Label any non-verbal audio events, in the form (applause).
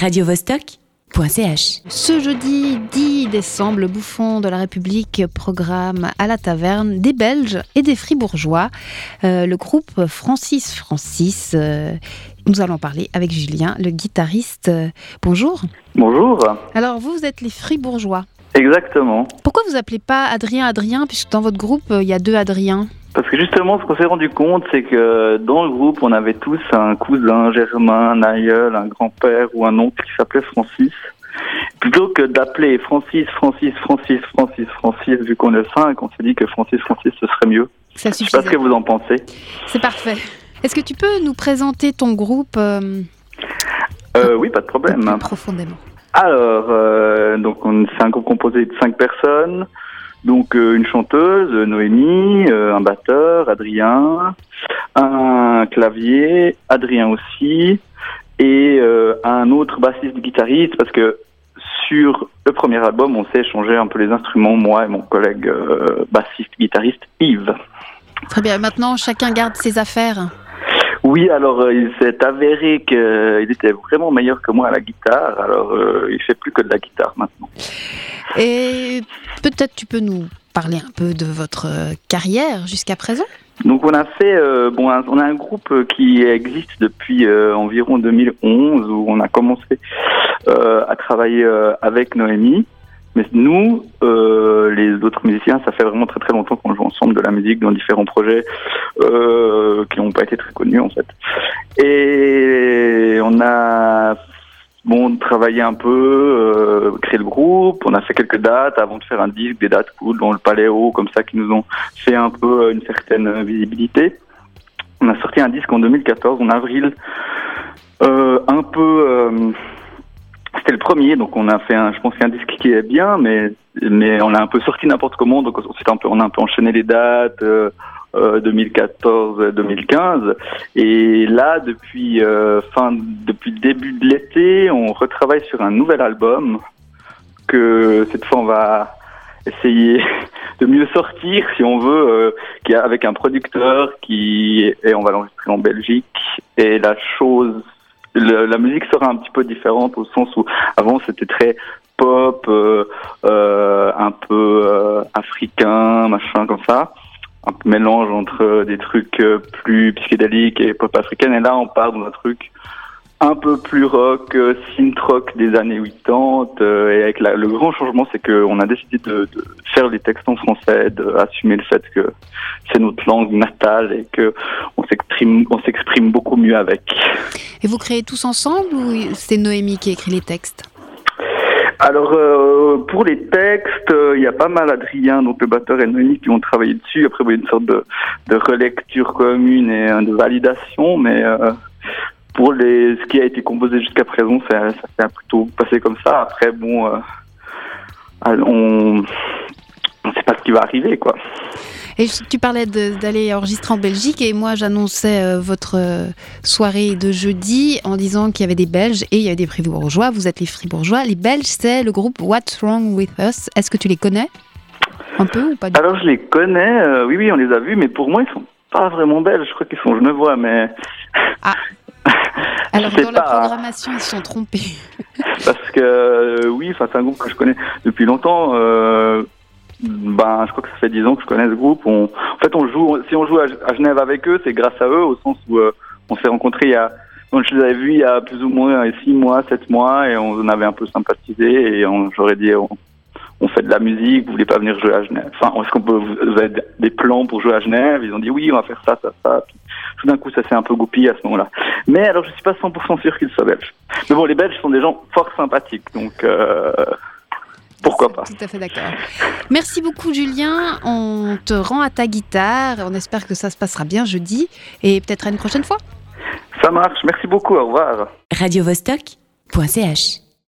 radiovostok.ch. Ce jeudi 10 décembre, le bouffon de la République programme à la taverne des Belges et des Fribourgeois, euh, le groupe Francis Francis. euh, nous allons parler avec Julien, le guitariste. Euh, bonjour. Bonjour. Alors vous, vous êtes les Fribourgeois. Exactement. Pourquoi vous appelez pas Adrien Adrien, puisque dans votre groupe, euh, il y a deux Adriens? Parce que justement, ce qu'on s'est rendu compte, c'est que dans le groupe, on avait tous un cousin, germain, un aïeul, un grand-père ou un oncle qui s'appelait Francis. Plutôt que d'appeler Francis, Francis, Francis, Francis, Francis, vu qu'on est cinq, on s'est dit que Francis, Francis, ce serait mieux. Ça Je sais pas ce que vous en pensez. C'est parfait. Est-ce que tu peux nous présenter ton groupe euh, Euh, oui, pas de problème. plus profondément? Alors, euh, donc on- c'est un groupe composé de cinq personnes. Donc euh, une chanteuse, Noémie, euh, un batteur, Adrien, un clavier, Adrien aussi, et euh, un autre bassiste guitariste parce que sur le premier album, on s'est échangé un peu les instruments, moi et mon collègue euh, bassiste guitariste Yves. Très bien. Maintenant, chacun garde ses affaires. Oui, alors euh, il s'est avéré qu'il était vraiment meilleur que moi à la guitare, alors euh, il fait plus que de la guitare maintenant. Et peut-être tu peux nous parler un peu de votre euh, carrière jusqu'à présent? Donc on a fait euh, bon on a un groupe euh, qui existe depuis euh, environ 2011 où on a commencé euh, à travailler euh, avec Noémie. Mais nous, euh, les autres musiciens, ça fait vraiment très très longtemps qu'on joue ensemble de la musique dans différents projets euh, qui n'ont pas été très connus en fait. Et on a bon travaillé un peu, euh, créé le groupe, on a fait quelques dates avant de faire un disque, des dates cool dans le Paléo comme ça qui nous ont fait un peu euh, une certaine euh, visibilité. On a sorti un disque en 2014, en avril, euh, un peu. Euh, donc on a fait un, je pense qu'un disque qui est bien, mais mais on a un peu sorti n'importe comment, donc on, un a un peu enchaîné les dates. Euh, 2014-2015 et là depuis euh, fin depuis le début de l'été on retravaille sur un nouvel album que cette fois on va essayer (laughs) de mieux sortir si on veut euh, avec un producteur qui et on va l'enregistrer en Belgique et la chose le- la musique sera un petit peu différente au sens où avant c'était très pop euh, euh, un peu euh, africain machin comme ça. Un mélange entre des trucs euh, plus psychédéliques et pop africaine. Et là on part dans un truc un peu plus rock, euh, synth rock des années 80. euh, et avec la- le grand changement, c'est qu'on a décidé de, de faire les textes en français, d'assumer le fait que c'est notre langue natale et que on s'exprime, on s'exprime beaucoup mieux avec. Et vous créez tous ensemble ou c'est Noémie qui écrit les textes? Alors euh, pour les textes, euh, il y a pas mal Adrien, donc le batteur et Noémie qui ont travaillé dessus. Après, il y a une sorte de, de relecture commune et de validation, mais pour les, ce qui a été composé jusqu'à présent, ça, ça s'est plutôt passé comme ça. Après, bon, euh, on ne sait pas ce qui va arriver, quoi. Et tu parlais d'aller enregistrer en Belgique et moi j'annonçais euh, votre euh, soirée de jeudi en disant qu'il y avait des Belges et il y avait des Fribourgeois. Vous êtes les Fribourgeois. Les Belges, c'est le groupe What's Wrong With Us. Est-ce que tu les connais? Un peu ou pas du tout Alors je les connais, euh, oui, oui, on les a vus, mais pour moi, ils sont pas vraiment belges. Je crois qu'ils sont genevois, mais (laughs) Alors dans la programmation, ils se sont trompés. (laughs) Parce que euh, oui, c'est un groupe que je connais depuis longtemps. Euh, ben, je crois que ça fait dix ans que je connais ce groupe. On, en fait, on joue. Si on joue à, Genève avec eux, c'est grâce à eux, au sens où euh, on s'est rencontrés il y a. donc, je les avais vus il y a plus ou moins euh, six mois, sept mois, et on avait un peu sympathisé. Et j'aurais dit, on, on fait de la musique, vous voulez pas venir jouer à Genève? Enfin, est-ce qu'on peut vous avez des plans pour jouer à Genève? Ils ont dit oui, on va faire ça, ça, ça. Puis, tout d'un coup, ça s'est un peu goupillé à ce moment-là. Mais alors, je suis pas 100% sûr qu'ils soient belges. Mais bon, les Belges sont des gens fort sympathiques, donc euh, pourquoi pas. Tout à fait d'accord. Merci beaucoup Julien. On te rend à ta guitare. On espère que ça se passera bien jeudi et peut-être à une prochaine fois. Ça marche, merci beaucoup, au revoir. radiovostok.ch